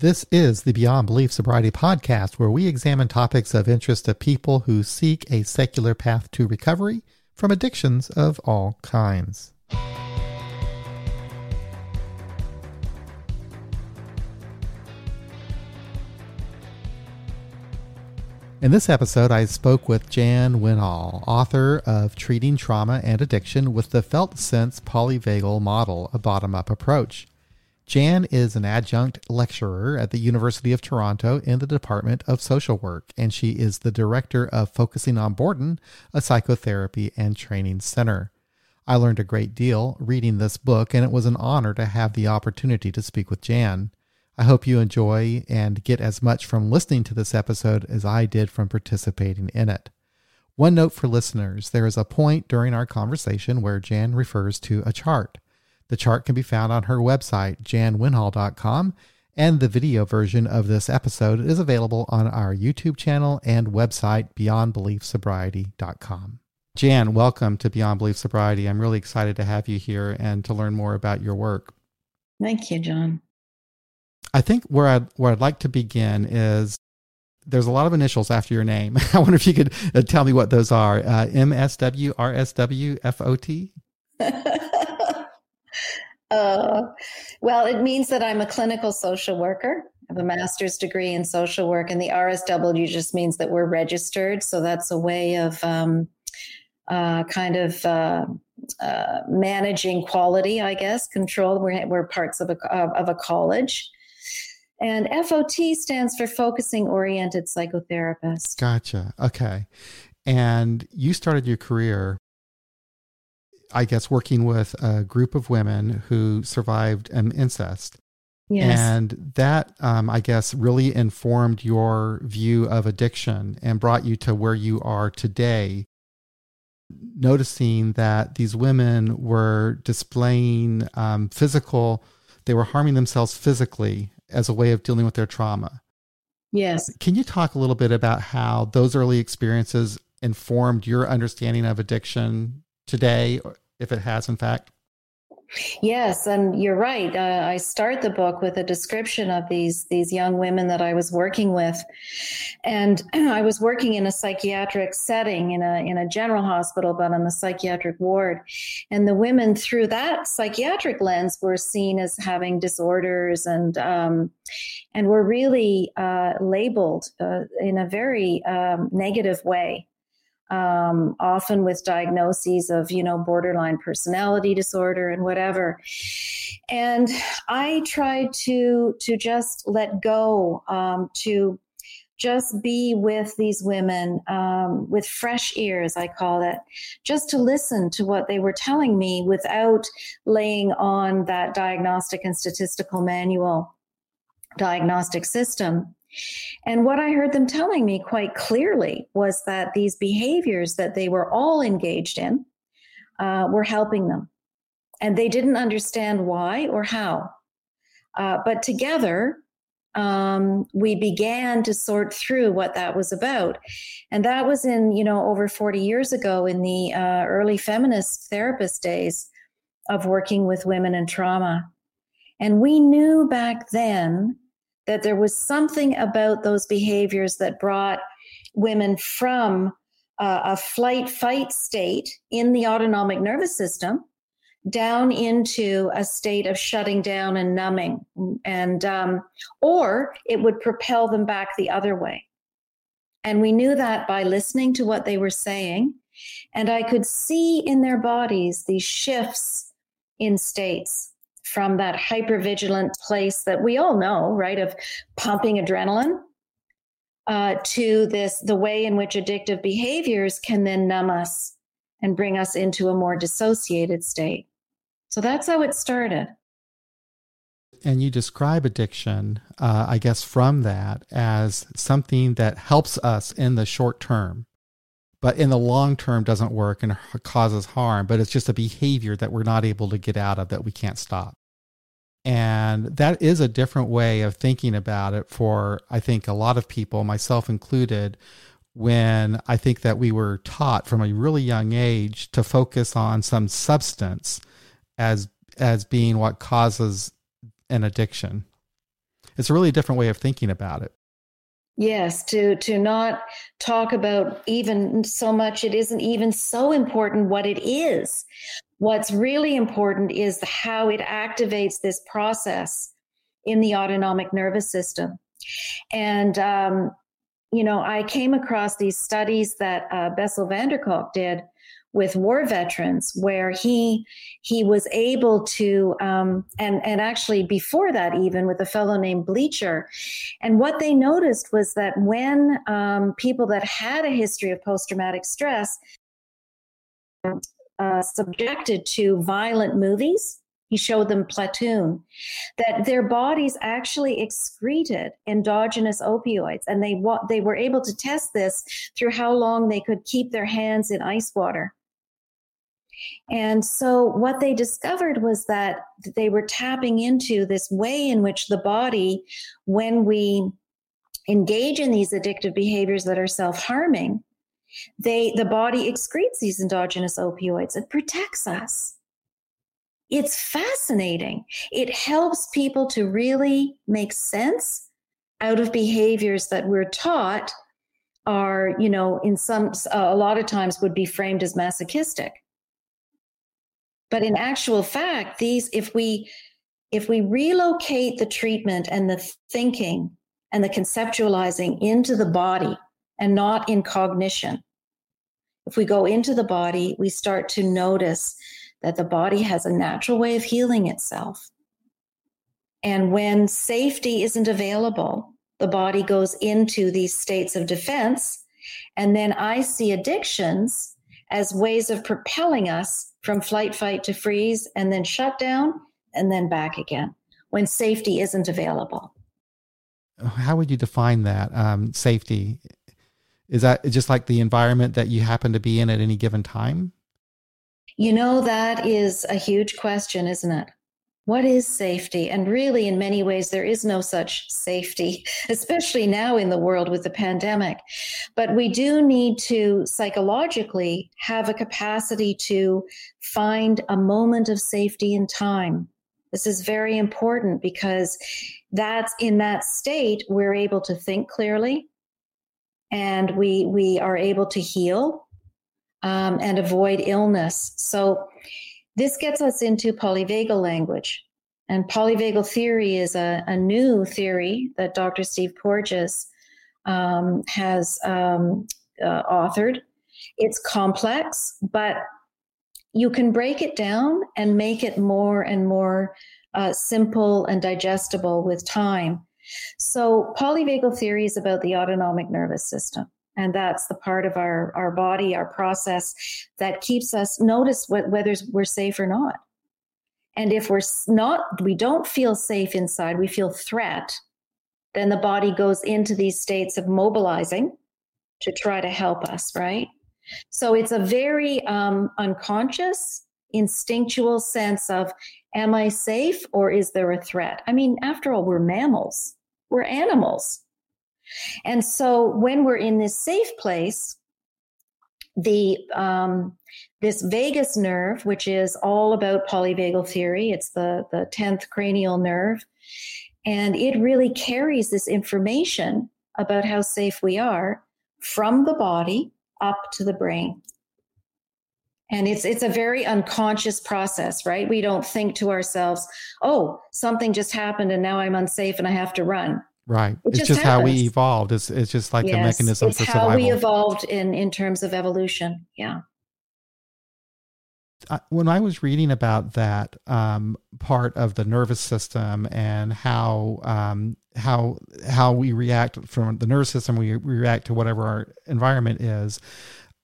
This is the Beyond Belief Sobriety podcast, where we examine topics of interest to people who seek a secular path to recovery from addictions of all kinds. In this episode, I spoke with Jan Winhall, author of Treating Trauma and Addiction with the Felt Sense Polyvagal Model, a bottom up approach. Jan is an adjunct lecturer at the University of Toronto in the Department of Social Work, and she is the director of Focusing on Borden, a psychotherapy and training center. I learned a great deal reading this book, and it was an honor to have the opportunity to speak with Jan. I hope you enjoy and get as much from listening to this episode as I did from participating in it. One note for listeners there is a point during our conversation where Jan refers to a chart. The chart can be found on her website, janwinhall.com, and the video version of this episode is available on our YouTube channel and website, beyondbeliefsobriety.com. Jan, welcome to Beyond Belief Sobriety. I'm really excited to have you here and to learn more about your work. Thank you, John. I think where I'd, where I'd like to begin is there's a lot of initials after your name. I wonder if you could uh, tell me what those are. Uh, MSW, RSW, FOT? Uh, well, it means that I'm a clinical social worker. I have a master's degree in social work, and the RSW just means that we're registered. So that's a way of um, uh, kind of uh, uh, managing quality, I guess, control. We're, we're parts of a, of a college. And FOT stands for Focusing Oriented Psychotherapist. Gotcha. Okay. And you started your career I guess, working with a group of women who survived an incest. Yes. And that, um, I guess, really informed your view of addiction and brought you to where you are today, noticing that these women were displaying um, physical, they were harming themselves physically as a way of dealing with their trauma. Yes. Can you talk a little bit about how those early experiences informed your understanding of addiction today, if it has, in fact? Yes, and you're right. Uh, I start the book with a description of these these young women that I was working with, and I was working in a psychiatric setting in a in a general hospital, but on the psychiatric ward, and the women through that psychiatric lens were seen as having disorders and um, and were really uh, labeled uh, in a very um, negative way um, often with diagnoses of you know borderline personality disorder and whatever and i tried to to just let go um, to just be with these women um, with fresh ears, I call it, just to listen to what they were telling me without laying on that diagnostic and statistical manual diagnostic system. And what I heard them telling me quite clearly was that these behaviors that they were all engaged in uh, were helping them. And they didn't understand why or how. Uh, but together, um, we began to sort through what that was about. And that was in, you know, over 40 years ago in the uh, early feminist therapist days of working with women in trauma. And we knew back then that there was something about those behaviors that brought women from uh, a flight fight state in the autonomic nervous system down into a state of shutting down and numbing. And um, or it would propel them back the other way. And we knew that by listening to what they were saying. And i could see in their bodies these shifts in states from that hypervigilant place that we all know, right, of pumping adrenaline uh, to this, the way in which addictive behaviors can then numb us and bring us into a more dissociated state. So that's how it started. And you describe addiction, uh, I guess, from that as something that helps us in the short term, but in the long term doesn't work and causes harm. But it's just a behavior that we're not able to get out of that we can't stop. And that is a different way of thinking about it for, I think, a lot of people, myself included, when I think that we were taught from a really young age to focus on some substance as as being what causes an addiction. it's a really different way of thinking about it. Yes, to to not talk about even so much it isn't even so important what it is. What's really important is how it activates this process in the autonomic nervous system. And um, you know, I came across these studies that uh, Bessel van der Kolk did with war veterans where he he was able to um, and and actually before that even with a fellow named bleacher and what they noticed was that when um, people that had a history of post-traumatic stress uh, subjected to violent movies. He showed them platoon. That their bodies actually excreted endogenous opioids and they they were able to test this through how long they could keep their hands in ice water. And so what they discovered was that they were tapping into this way in which the body, when we engage in these addictive behaviors that are self-harming, they the body excretes these endogenous opioids. It protects us. It's fascinating. It helps people to really make sense out of behaviors that we're taught are, you know, in some, a lot of times would be framed as masochistic. But in actual fact, these, if we, if we relocate the treatment and the thinking and the conceptualizing into the body and not in cognition, if we go into the body, we start to notice that the body has a natural way of healing itself. And when safety isn't available, the body goes into these states of defense. And then I see addictions as ways of propelling us from flight, fight to freeze, and then shut down, and then back again when safety isn't available. How would you define that um, safety? Is that just like the environment that you happen to be in at any given time? You know, that is a huge question, isn't it? what is safety? And really, in many ways, there is no such safety, especially now in the world with the pandemic. But we do need to psychologically have a capacity to find a moment of safety in time. This is very important because that's in that state, we're able to think clearly and we, we are able to heal um, and avoid illness. So, this gets us into polyvagal language. And polyvagal theory is a, a new theory that Dr. Steve Porges um, has um, uh, authored. It's complex, but you can break it down and make it more and more uh, simple and digestible with time. So, polyvagal theory is about the autonomic nervous system. And that's the part of our, our body, our process that keeps us notice whether we're safe or not. And if we're not, we don't feel safe inside, we feel threat, then the body goes into these states of mobilizing to try to help us, right? So it's a very um, unconscious, instinctual sense of, am I safe or is there a threat? I mean, after all, we're mammals, we're animals. And so when we're in this safe place, the um, this vagus nerve, which is all about polyvagal theory, it's the the tenth cranial nerve, and it really carries this information about how safe we are from the body up to the brain. And it's it's a very unconscious process, right? We don't think to ourselves, "Oh, something just happened and now I'm unsafe and I have to run." Right. It it's just, just how we evolved. It's it's just like yes, the mechanism it's for survival. how we evolved in in terms of evolution. Yeah. When I was reading about that um, part of the nervous system and how um, how how we react from the nervous system, we react to whatever our environment is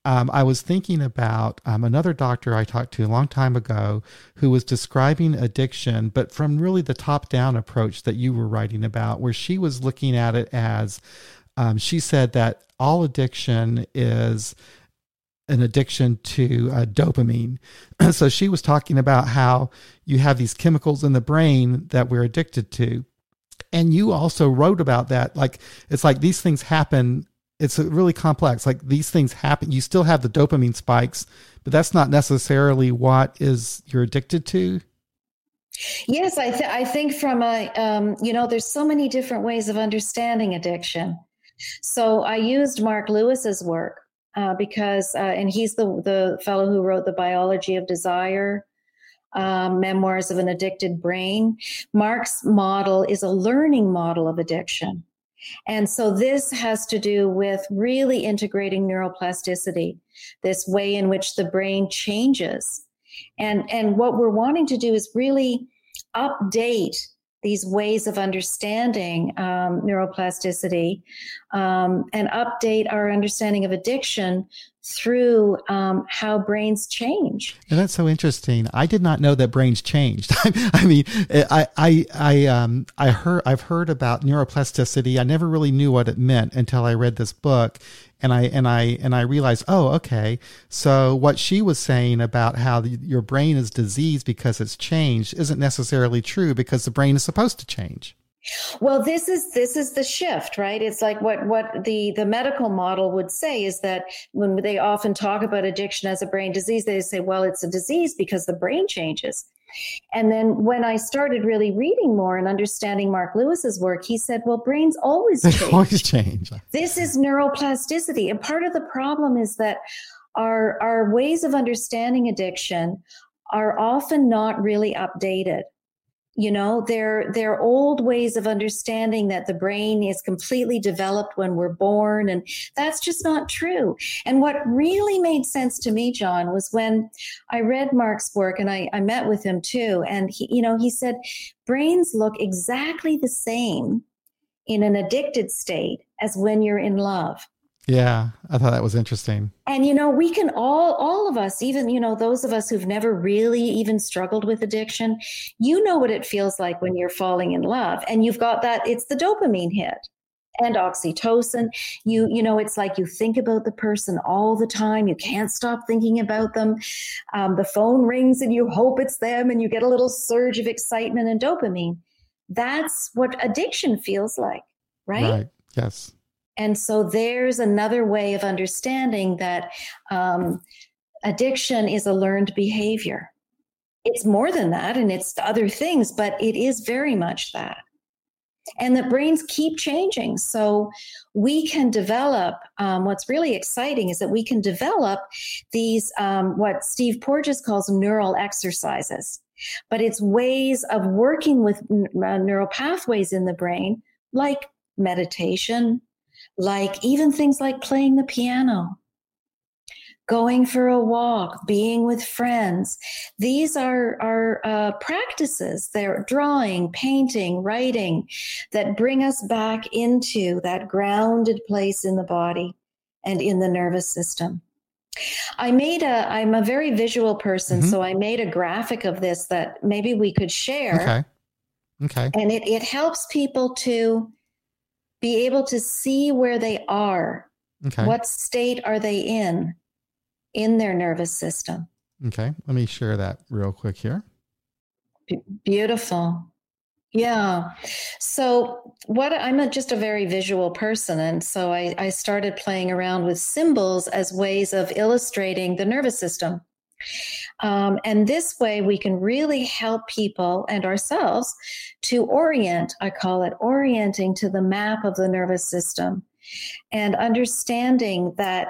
um, I was thinking about um, another doctor I talked to a long time ago who was describing addiction, but from really the top down approach that you were writing about, where she was looking at it as um, she said that all addiction is an addiction to uh, dopamine. so she was talking about how you have these chemicals in the brain that we're addicted to. And you also wrote about that. Like, it's like these things happen it's really complex. Like these things happen. You still have the dopamine spikes, but that's not necessarily what is you're addicted to. Yes, I, th- I think from a, um, you know, there's so many different ways of understanding addiction. So I used Mark Lewis's work uh, because, uh, and he's the, the fellow who wrote The Biology of Desire, um, Memoirs of an Addicted Brain. mark's model is a learning model of addiction. And so this has to do with really integrating neuroplasticity, this way in which the brain changes. And, and what we're wanting to do is really update these ways of understanding um, neuroplasticity um, and update our understanding of addiction through um, how brains change. And that's so interesting. I did not know that brains changed. I mean, I I I um I heard I've heard about neuroplasticity. I never really knew what it meant until I read this book, and I and I and I realized, oh, okay. So what she was saying about how the, your brain is diseased because it's changed isn't necessarily true because the brain is supposed to change. Well, this is this is the shift, right? It's like what what the the medical model would say is that when they often talk about addiction as a brain disease, they say, well, it's a disease because the brain changes. And then when I started really reading more and understanding Mark Lewis's work, he said, well, brains always change. They always change. This is neuroplasticity. And part of the problem is that our our ways of understanding addiction are often not really updated you know they're they're old ways of understanding that the brain is completely developed when we're born and that's just not true. And what really made sense to me john was when i read mark's work and i, I met with him too and he you know he said brains look exactly the same in an addicted state as when you're in love yeah, I thought that was interesting. And you know, we can all all of us, even you know, those of us who've never really even struggled with addiction, you know what it feels like when you're falling in love and you've got that it's the dopamine hit and oxytocin. You you know, it's like you think about the person all the time. You can't stop thinking about them. Um, the phone rings and you hope it's them and you get a little surge of excitement and dopamine. That's what addiction feels like, right? Right. Yes. And so there's another way of understanding that um, addiction is a learned behavior. It's more than that, and it's other things, but it is very much that. And the brains keep changing. So we can develop um, what's really exciting is that we can develop these, um, what Steve Porges calls neural exercises. But it's ways of working with n- uh, neural pathways in the brain, like meditation, like even things like playing the piano, going for a walk, being with friends. These are, are uh, practices. They're drawing, painting, writing that bring us back into that grounded place in the body and in the nervous system. I made a, I'm a very visual person, mm-hmm. so I made a graphic of this that maybe we could share. Okay. Okay. And it, it helps people to be able to see where they are. Okay. What state are they in in their nervous system? Okay. Let me share that real quick here. B- beautiful. Yeah. So what I'm a, just a very visual person. And so I, I started playing around with symbols as ways of illustrating the nervous system. Um, and this way, we can really help people and ourselves to orient, I call it orienting to the map of the nervous system and understanding that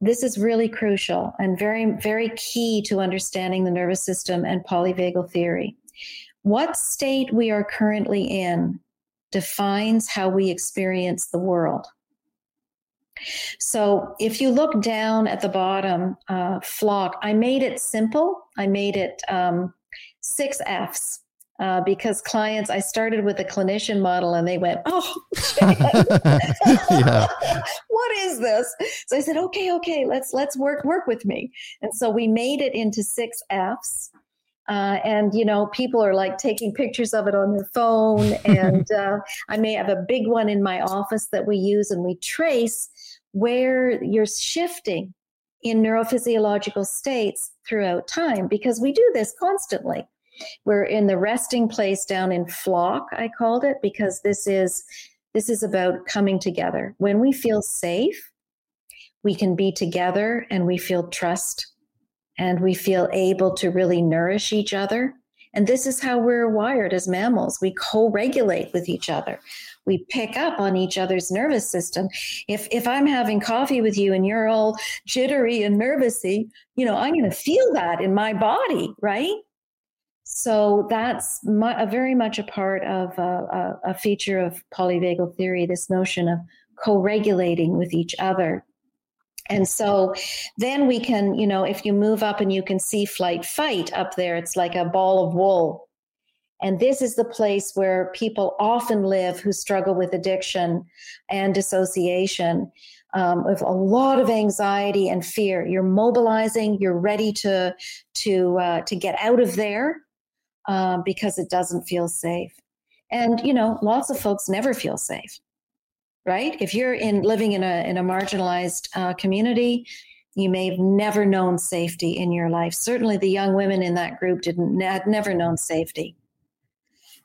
this is really crucial and very, very key to understanding the nervous system and polyvagal theory. What state we are currently in defines how we experience the world. So if you look down at the bottom, uh, flock, I made it simple. I made it um, six F's. Uh, because clients, I started with a clinician model and they went, Oh, what is this? So I said, Okay, okay, let's let's work work with me. And so we made it into six F's. Uh, and you know people are like taking pictures of it on their phone and uh, i may have a big one in my office that we use and we trace where you're shifting in neurophysiological states throughout time because we do this constantly. We're in the resting place down in flock, I called it, because this is this is about coming together. When we feel safe, we can be together and we feel trust and we feel able to really nourish each other And this is how we're wired as mammals. We co regulate with each other. We pick up on each other's nervous system. If, if I'm having coffee with you and you're all jittery and nervousy, you know, I'm going to feel that in my body, right? So that's my, a very much a part of uh, a, feature of polyvagal theory, this notion of co regulating with each other. And so then we can, you know, if you move up and you can see flight fight up there, it's like a ball of wool. And this is the place where people often live who struggle with addiction and dissociation, um, with a lot of anxiety and fear. You're mobilizing. You're ready to to uh, to get out of there uh, because it doesn't feel safe. And you know, lots of folks never feel safe right? If you're in living in a in a marginalized uh, community, you may have never known safety in your life. Certainly, the young women in that group didn't had never known safety.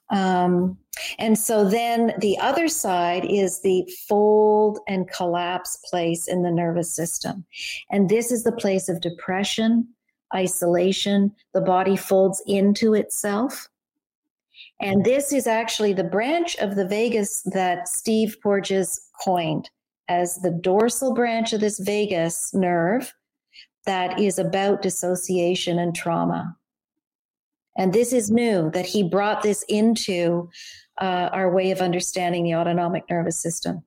Um, and so then the other side is the fold and collapse place in the nervous system. And this is the place of depression, isolation. The body folds into itself. And this is actually the branch of the vagus that Steve Porges coined as the dorsal branch of this vagus nerve that is about dissociation and trauma. And this is new that he brought this into uh, our way of understanding the autonomic nervous system.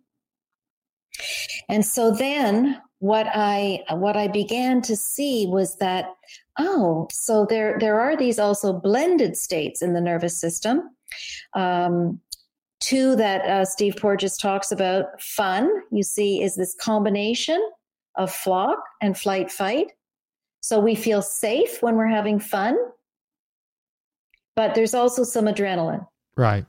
And so then what I what I began to see was that oh, so there there are these also blended states in the nervous system. Um, two that uh, Steve Porges talks about. Fun, you see, is this combination of flock and flight fight. So we feel safe when we're having fun, but there's also some adrenaline. Right.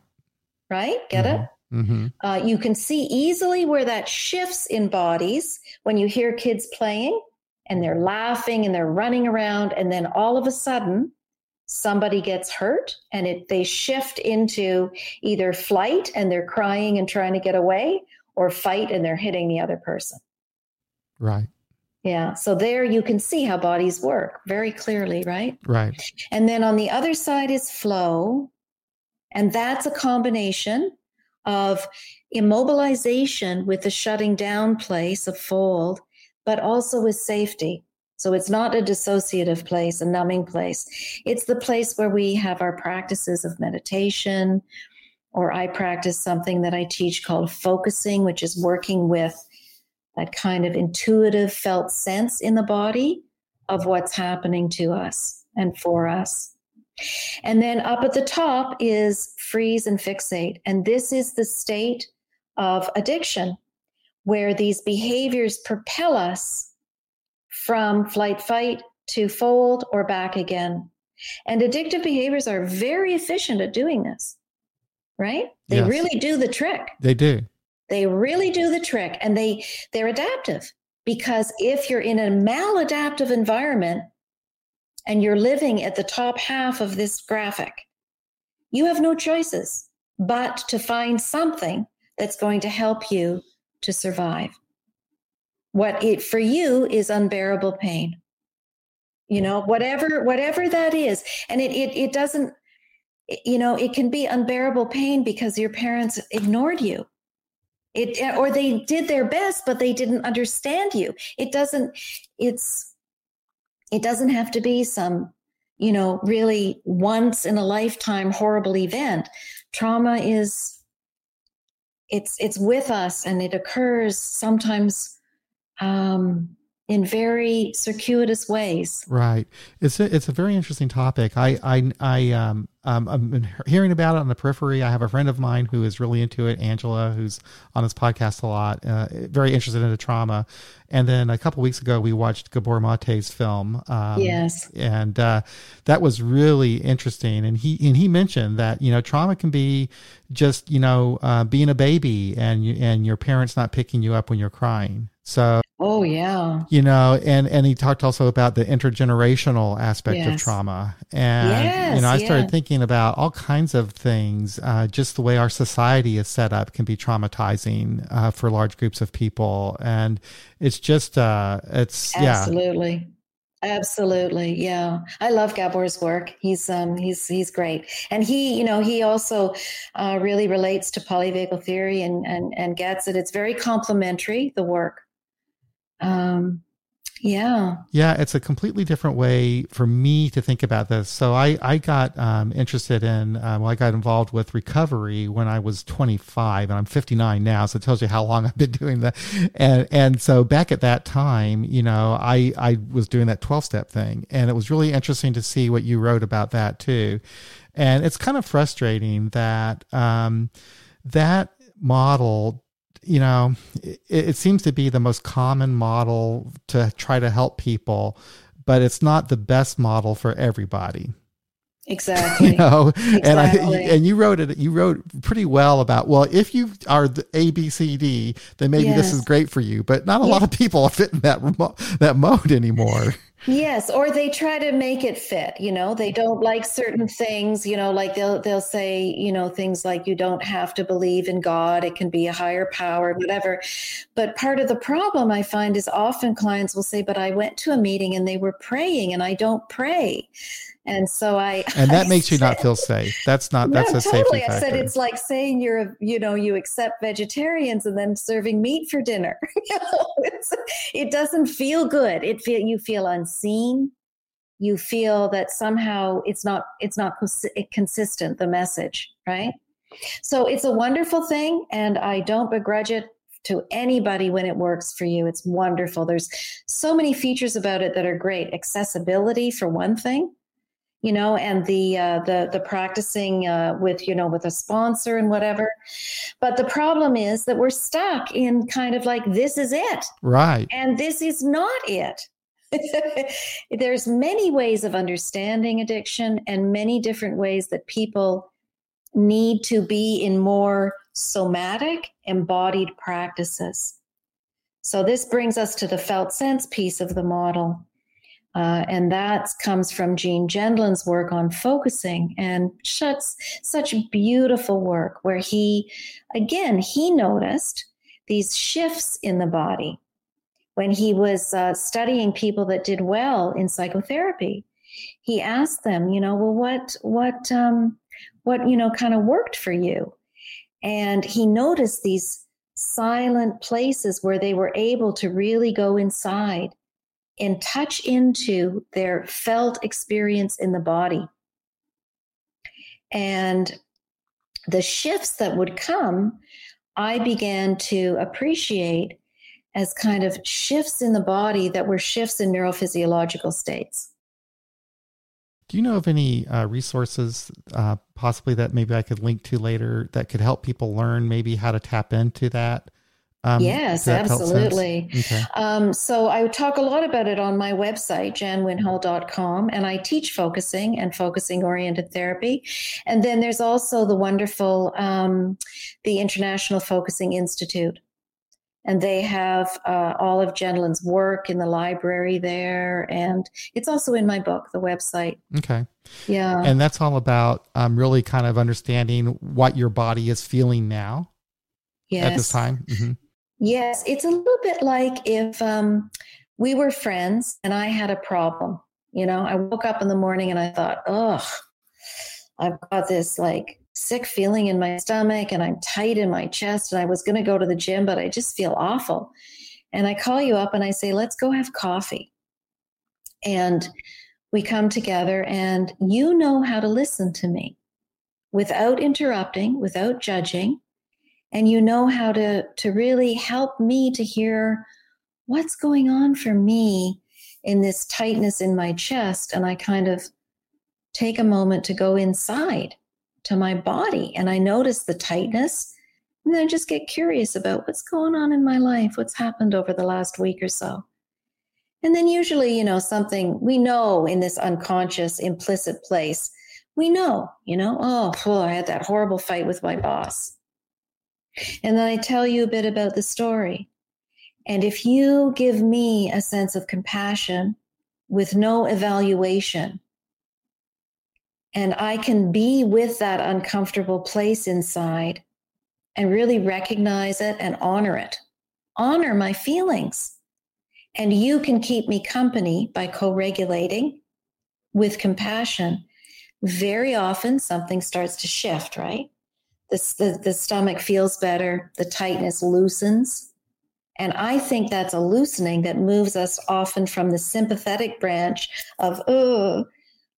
Right? Get mm-hmm. it? Mm-hmm. Uh, you can see easily where that shifts in bodies when you hear kids playing and they're laughing and they're running around, and then all of a sudden, somebody gets hurt and it they shift into either flight and they're crying and trying to get away or fight and they're hitting the other person. Right. Yeah. So there you can see how bodies work very clearly, right? Right. And then on the other side is flow. And that's a combination of immobilization with the shutting down place of fold, but also with safety. So it's not a dissociative place, a numbing place. It's the place where we have our practices of meditation, or I practice something that I teach called focusing, which is working with that kind of intuitive felt sense in the body of what's happening to us and for us. And then up at the top is freeze and fixate. And this is the state of addiction where these behaviors propel us from flight fight to fold or back again. And addictive behaviors are very efficient at doing this, right? They yes. really do the trick. They do. They really do the trick and they they're adaptive because if you're in a maladaptive environment, and you're living at the top half of this graphic, you have no choices but to find something that's going to help you to survive. What it for you is unbearable pain. You know, whatever whatever that is. And it it it doesn't you know, it can be unbearable pain because your parents ignored you. It or they did their best but they didn't understand you. It doesn't it's it doesn't have to be some, you know, really once in a lifetime horrible event. Trauma is it's it's with us and it occurs sometimes um, in very circuitous ways. Right. It's a, it's a very interesting topic. I I I um um I'm hearing about it on the periphery. I have a friend of mine who is really into it, Angela, who's on this podcast a lot. Uh, very interested in the trauma. And then a couple weeks ago, we watched Gabor Mate's film. Um, yes. And uh, that was really interesting. And he and he mentioned that you know trauma can be just you know uh, being a baby and you, and your parents not picking you up when you're crying. So Oh yeah. You know, and and he talked also about the intergenerational aspect yes. of trauma. And yes, you know, I started thinking about all kinds of things. Uh, just the way our society is set up can be traumatizing uh, for large groups of people, and it's just uh, it's yeah. absolutely. Absolutely, yeah. I love Gabor's work. He's um he's he's great, and he you know he also uh, really relates to polyvagal theory and and and gets it. It's very complementary the work. Um, yeah. Yeah, it's a completely different way for me to think about this. So I, I got um, interested in, um, well, I got involved with recovery when I was 25 and I'm 59 now. So it tells you how long I've been doing that. And, and so back at that time, you know, I, I was doing that 12 step thing and it was really interesting to see what you wrote about that too. And it's kind of frustrating that, um, that model you know, it, it, seems to be the most common model to try to help people, but it's not the best model for everybody. Exactly. you know, exactly. and I and you wrote it. You wrote pretty well about well, if you are the A B C D, then maybe yes. this is great for you. But not a lot of people fit in that that mode anymore. Yes, or they try to make it fit, you know. They don't like certain things, you know, like they'll they'll say, you know, things like you don't have to believe in God, it can be a higher power, whatever. But part of the problem I find is often clients will say, "But I went to a meeting and they were praying and I don't pray." And so I And that I makes said, you not feel safe. That's not that's no, a totally. I said it's like saying you're a, you know, you accept vegetarians and then serving meat for dinner. it doesn't feel good. It feel you feel unseen. You feel that somehow it's not it's not consistent the message, right? So it's a wonderful thing and I don't begrudge it to anybody when it works for you. It's wonderful. There's so many features about it that are great. Accessibility for one thing you know, and the uh, the the practicing uh, with you know with a sponsor and whatever. But the problem is that we're stuck in kind of like this is it, right? And this is not it. There's many ways of understanding addiction and many different ways that people need to be in more somatic embodied practices. So this brings us to the felt sense piece of the model. Uh, and that comes from Gene Gendlin's work on focusing and such, such beautiful work where he, again, he noticed these shifts in the body when he was uh, studying people that did well in psychotherapy. He asked them, you know, well, what, what, um, what, you know, kind of worked for you? And he noticed these silent places where they were able to really go inside and touch into their felt experience in the body. And the shifts that would come, I began to appreciate as kind of shifts in the body that were shifts in neurophysiological states. Do you know of any uh, resources, uh, possibly that maybe I could link to later, that could help people learn maybe how to tap into that? Um, yes, absolutely. Okay. Um, so I talk a lot about it on my website, janwinhall.com, and I teach focusing and focusing oriented therapy. And then there's also the wonderful, um, the International Focusing Institute. And they have uh, all of Gendlin's work in the library there. And it's also in my book, the website. Okay. Yeah. And that's all about um, really kind of understanding what your body is feeling now yes. at this time. Mm-hmm. Yes, it's a little bit like if um, we were friends and I had a problem. You know, I woke up in the morning and I thought, oh, I've got this like sick feeling in my stomach and I'm tight in my chest and I was going to go to the gym, but I just feel awful. And I call you up and I say, let's go have coffee. And we come together and you know how to listen to me without interrupting, without judging and you know how to to really help me to hear what's going on for me in this tightness in my chest and i kind of take a moment to go inside to my body and i notice the tightness and then I just get curious about what's going on in my life what's happened over the last week or so. And then usually you know something we know in this unconscious implicit place we know you know oh, oh i had that horrible fight with my boss and then I tell you a bit about the story. And if you give me a sense of compassion with no evaluation, and I can be with that uncomfortable place inside and really recognize it and honor it, honor my feelings, and you can keep me company by co regulating with compassion, very often something starts to shift, right? The, the, the stomach feels better, the tightness loosens. And I think that's a loosening that moves us often from the sympathetic branch of, oh,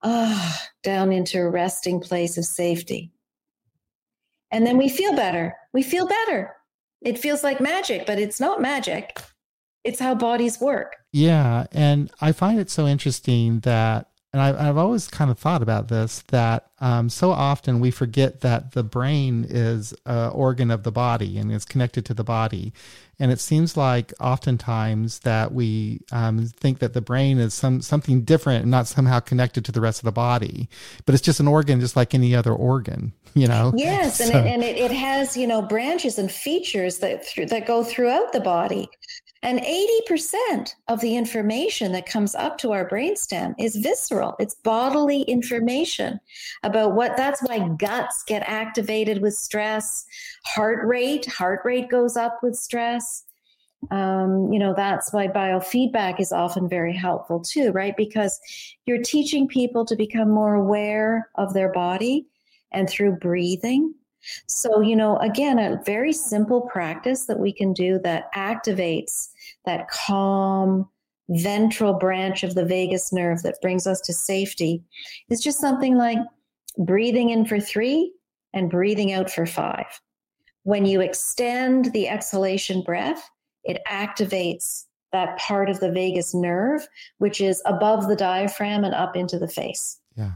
ah, down into a resting place of safety. And then we feel better. We feel better. It feels like magic, but it's not magic. It's how bodies work. Yeah. And I find it so interesting that and I, have always kind of thought about this that um, so often we forget that the brain is an organ of the body and is connected to the body. And it seems like oftentimes that we um, think that the brain is some something different and not somehow connected to the rest of the body, but it's just an organ, just like any other organ, you know. Yes, so. and, it, and it, it has you know branches and features that th- that go throughout the body. And 80% of the information that comes up to our brainstem is visceral. It's bodily information about what that's why guts get activated with stress, heart rate, heart rate goes up with stress. Um, you know, that's why biofeedback is often very helpful too, right? Because you're teaching people to become more aware of their body and through breathing so, you know, again, a very simple practice that we can do that activates that calm ventral branch of the vagus nerve that brings us to safety is just something like breathing in for three and breathing out for five. When you extend the exhalation breath, it activates that part of the vagus nerve, which is above the diaphragm and up into the face. Yeah.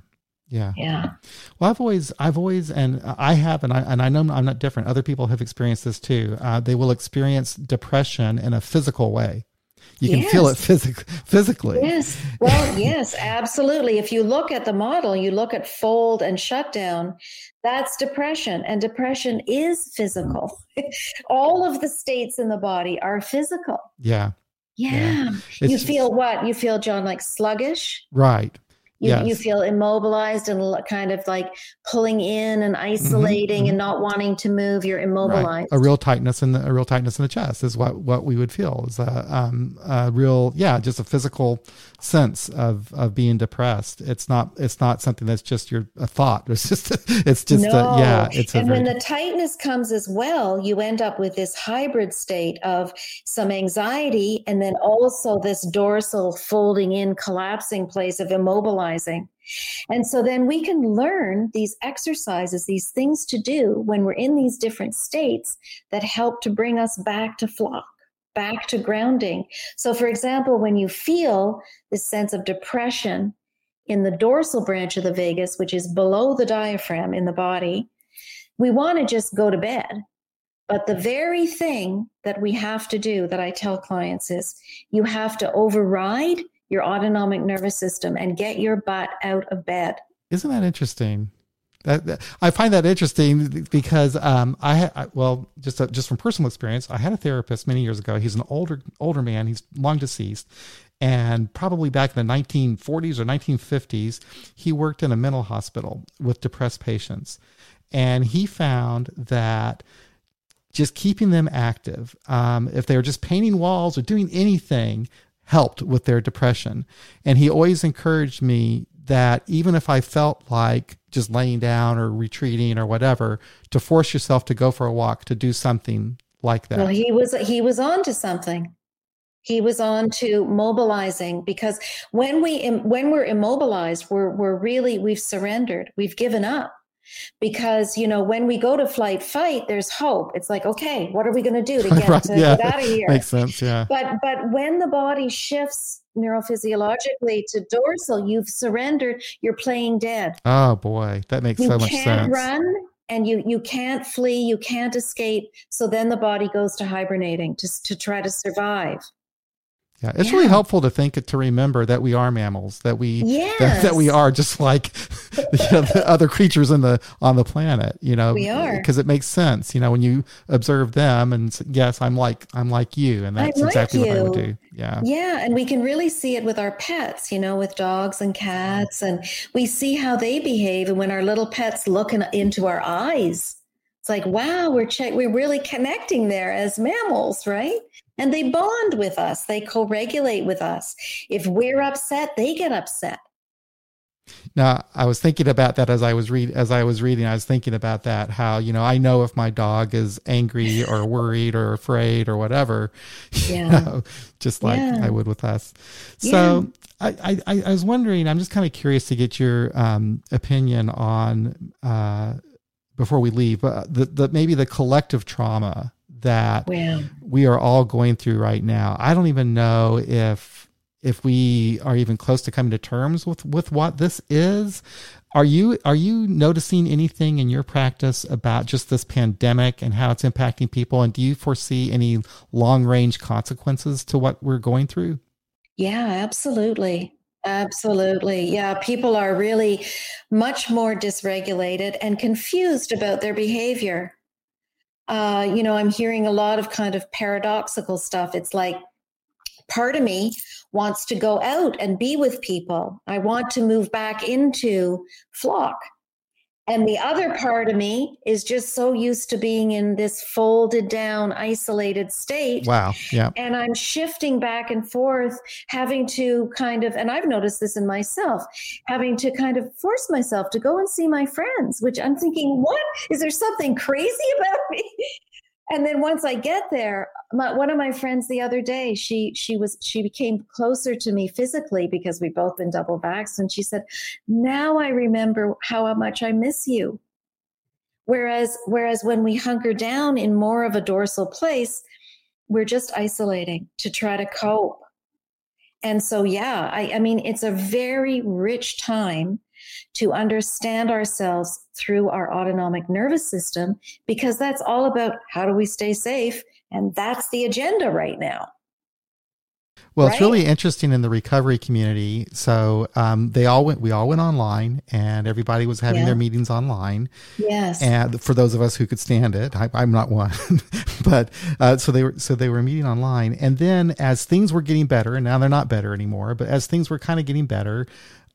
Yeah. Yeah. Well, I've always, I've always, and I have, and I, and I know I'm not different. Other people have experienced this too. Uh, they will experience depression in a physical way. You yes. can feel it physic- physically. Yes. Well, yes, absolutely. If you look at the model, you look at fold and shutdown, that's depression. And depression is physical. All of the states in the body are physical. Yeah. Yeah. yeah. You feel what? You feel, John, like sluggish? Right. You, yes. you feel immobilized and kind of like pulling in and mm-hmm, isolating mm-hmm. and not wanting to move. You're immobilized. Right. A real tightness in the a real tightness in the chest is what what we would feel is a, um, a real yeah just a physical sense of of being depressed. It's not it's not something that's just your a thought. It's just it's just no. a, yeah. It's and when the tightness comes as well, you end up with this hybrid state of some anxiety and then also this dorsal folding in, collapsing place of immobilizing. And so then we can learn these exercises, these things to do when we're in these different states that help to bring us back to flock back to grounding. So, for example, when you feel this sense of depression in the dorsal branch of the vagus, which is below the diaphragm in the body, we want to just go to bed. But the very thing that we have to do that I tell clients is you have to override your autonomic nervous system and get your butt out of bed. Isn't that interesting? That, that, I find that interesting because um, I, I well just uh, just from personal experience, I had a therapist many years ago. He's an older older man. He's long deceased, and probably back in the 1940s or 1950s, he worked in a mental hospital with depressed patients, and he found that just keeping them active, um, if they were just painting walls or doing anything, helped with their depression. And he always encouraged me that even if I felt like just laying down or retreating or whatever, to force yourself to go for a walk, to do something like that. Well, he was he was on to something. He was on to mobilizing because when we when we're immobilized, we're we're really we've surrendered, we've given up because you know when we go to flight fight there's hope. It's like okay what are we going to do to get, right, to yeah. get out of here? Makes sense yeah. But but when the body shifts neurophysiologically to dorsal you've surrendered you're playing dead. Oh boy. That makes you so much sense. You run and you you can't flee you can't escape. So then the body goes to hibernating just to try to survive yeah, it's yeah. really helpful to think to remember that we are mammals, that we yes. that, that, we are just like you know, the other creatures in the on the planet. You know, we are because it makes sense. You know, when you observe them, and yes, I'm like I'm like you, and that's like exactly you. what I would do. Yeah, yeah, and we can really see it with our pets. You know, with dogs and cats, and we see how they behave, and when our little pets look in, into our eyes It's like, wow, we're we're really connecting there as mammals, right? And they bond with us. They co-regulate with us. If we're upset, they get upset. Now, I was thinking about that as I was read as I was reading. I was thinking about that how you know I know if my dog is angry or worried or afraid or whatever, yeah. you know, just like yeah. I would with us. So yeah. I, I I was wondering. I'm just kind of curious to get your um, opinion on uh, before we leave uh, the the maybe the collective trauma that we are all going through right now. I don't even know if if we are even close to coming to terms with with what this is. Are you are you noticing anything in your practice about just this pandemic and how it's impacting people? And do you foresee any long range consequences to what we're going through? Yeah absolutely Absolutely. Yeah. People are really much more dysregulated and confused about their behavior. Uh, you know, I'm hearing a lot of kind of paradoxical stuff. It's like part of me wants to go out and be with people. I want to move back into flock. And the other part of me is just so used to being in this folded down, isolated state. Wow. Yeah. And I'm shifting back and forth, having to kind of, and I've noticed this in myself, having to kind of force myself to go and see my friends, which I'm thinking, what? Is there something crazy about me? And then once I get there, my, one of my friends the other day, she she was she became closer to me physically because we've both been double vaxxed, and she said, "Now I remember how much I miss you." Whereas whereas when we hunker down in more of a dorsal place, we're just isolating to try to cope. And so, yeah, I, I mean, it's a very rich time to understand ourselves through our autonomic nervous system because that's all about how do we stay safe and that's the agenda right now well, right? it's really interesting in the recovery community. So um, they all went. We all went online, and everybody was having yeah. their meetings online. Yes. And for those of us who could stand it, I, am not one, but uh, so they were. So they were meeting online, and then as things were getting better, and now they're not better anymore, but as things were kind of getting better,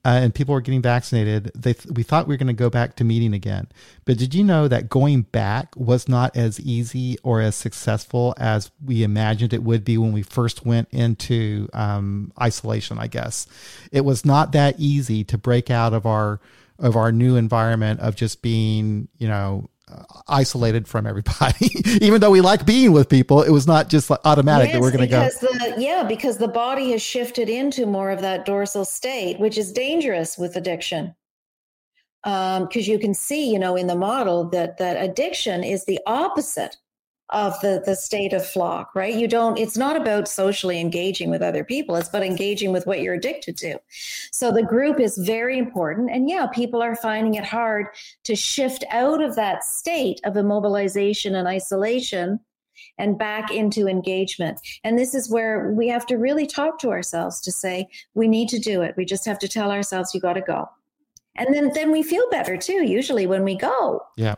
uh, and people were getting vaccinated, they th- we thought we were going to go back to meeting again. But did you know that going back was not as easy or as successful as we imagined it would be when we first went into um, isolation? I guess it was not that easy to break out of our of our new environment of just being, you know, isolated from everybody. Even though we like being with people, it was not just like automatic yes, that we're going to go. The, yeah, because the body has shifted into more of that dorsal state, which is dangerous with addiction. Because um, you can see, you know, in the model that that addiction is the opposite of the the state of flock right? You don't it's not about socially engaging with other people. It's about engaging with what you're addicted to. So the group is very important. And yeah people are finding it hard to shift out of that state of immobilization and isolation and back into engagement. And this is where we have to really talk to ourselves to say we need to do it. We just have to tell ourselves you got to go. And then then we feel better too usually when we go. Yeah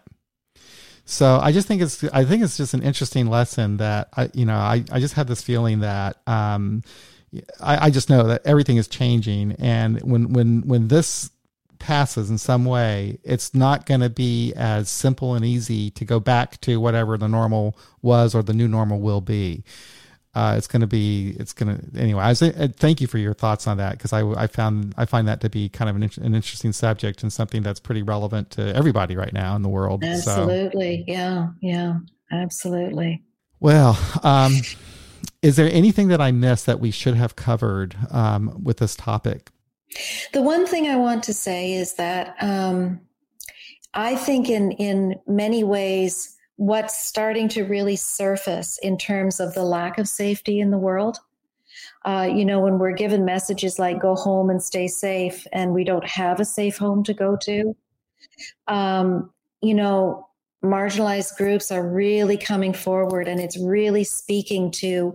so I just think it's I think it's just an interesting lesson that I you know I, I just had this feeling that um, I, I just know that everything is changing and when when when this passes in some way, it's not going to be as simple and easy to go back to whatever the normal was or the new normal will be uh, it's going to be it's going to anyway I say, uh, thank you for your thoughts on that because I, I found I find that to be kind of an, an interesting subject and something that's pretty relevant to everybody right now in the world absolutely. So. yeah yeah. Absolutely. Well um, is there anything that I missed that we should have covered um, with this topic? The one thing I want to say is that um, I think in in many ways what's starting to really surface in terms of the lack of safety in the world. Uh, you know, when we're given messages like go home and stay safe, and we don't have a safe home to go to, um, you know, marginalized groups are really coming forward and it's really speaking to,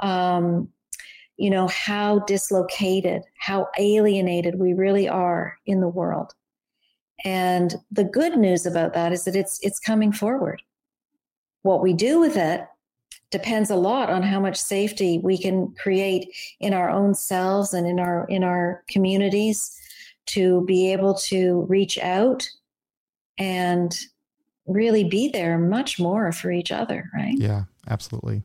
um, you know, how dislocated, how alienated we really are in the world. And the good news about that is that it's it's coming forward. What we do with it depends a lot on how much safety we can create in our own selves and in our in our communities to be able to reach out and really be there much more for each other, right? Yeah, absolutely.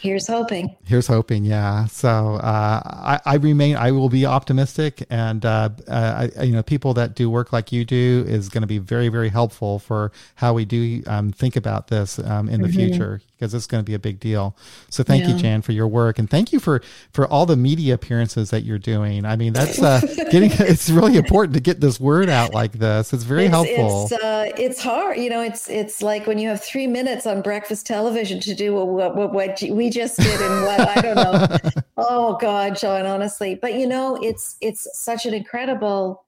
Here's hoping. Here's hoping. Yeah. So uh, I, I, remain. I will be optimistic, and uh, uh, I, you know, people that do work like you do is going to be very, very helpful for how we do um, think about this um, in the mm-hmm. future because it's going to be a big deal. So thank yeah. you, Jan, for your work, and thank you for for all the media appearances that you're doing. I mean, that's uh, getting. It's really important to get this word out like this. It's very it's, helpful. It's, uh, it's hard, you know. It's it's like when you have three minutes on breakfast television to do what what, what we just did and what I don't know. oh God, John, honestly, but you know, it's it's such an incredible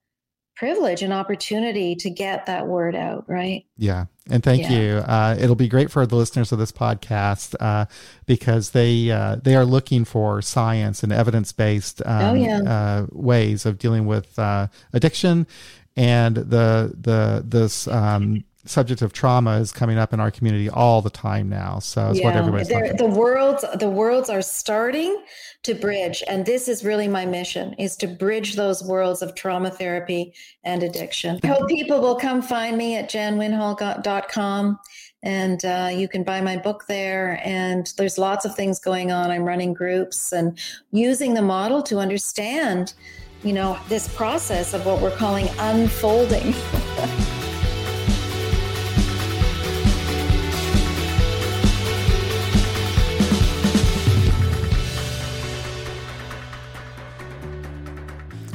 privilege and opportunity to get that word out, right? Yeah. And thank yeah. you. Uh, it'll be great for the listeners of this podcast uh, because they uh, they are looking for science and evidence based um, oh, yeah. Uh, ways of dealing with uh, addiction and the the this um, subject of trauma is coming up in our community all the time now. So it's yeah, what everybody's talking The worlds, the worlds are starting to bridge, and this is really my mission: is to bridge those worlds of trauma therapy and addiction. I hope people will come find me at janwinhall.com. And uh, you can buy my book there. And there's lots of things going on. I'm running groups and using the model to understand, you know, this process of what we're calling unfolding.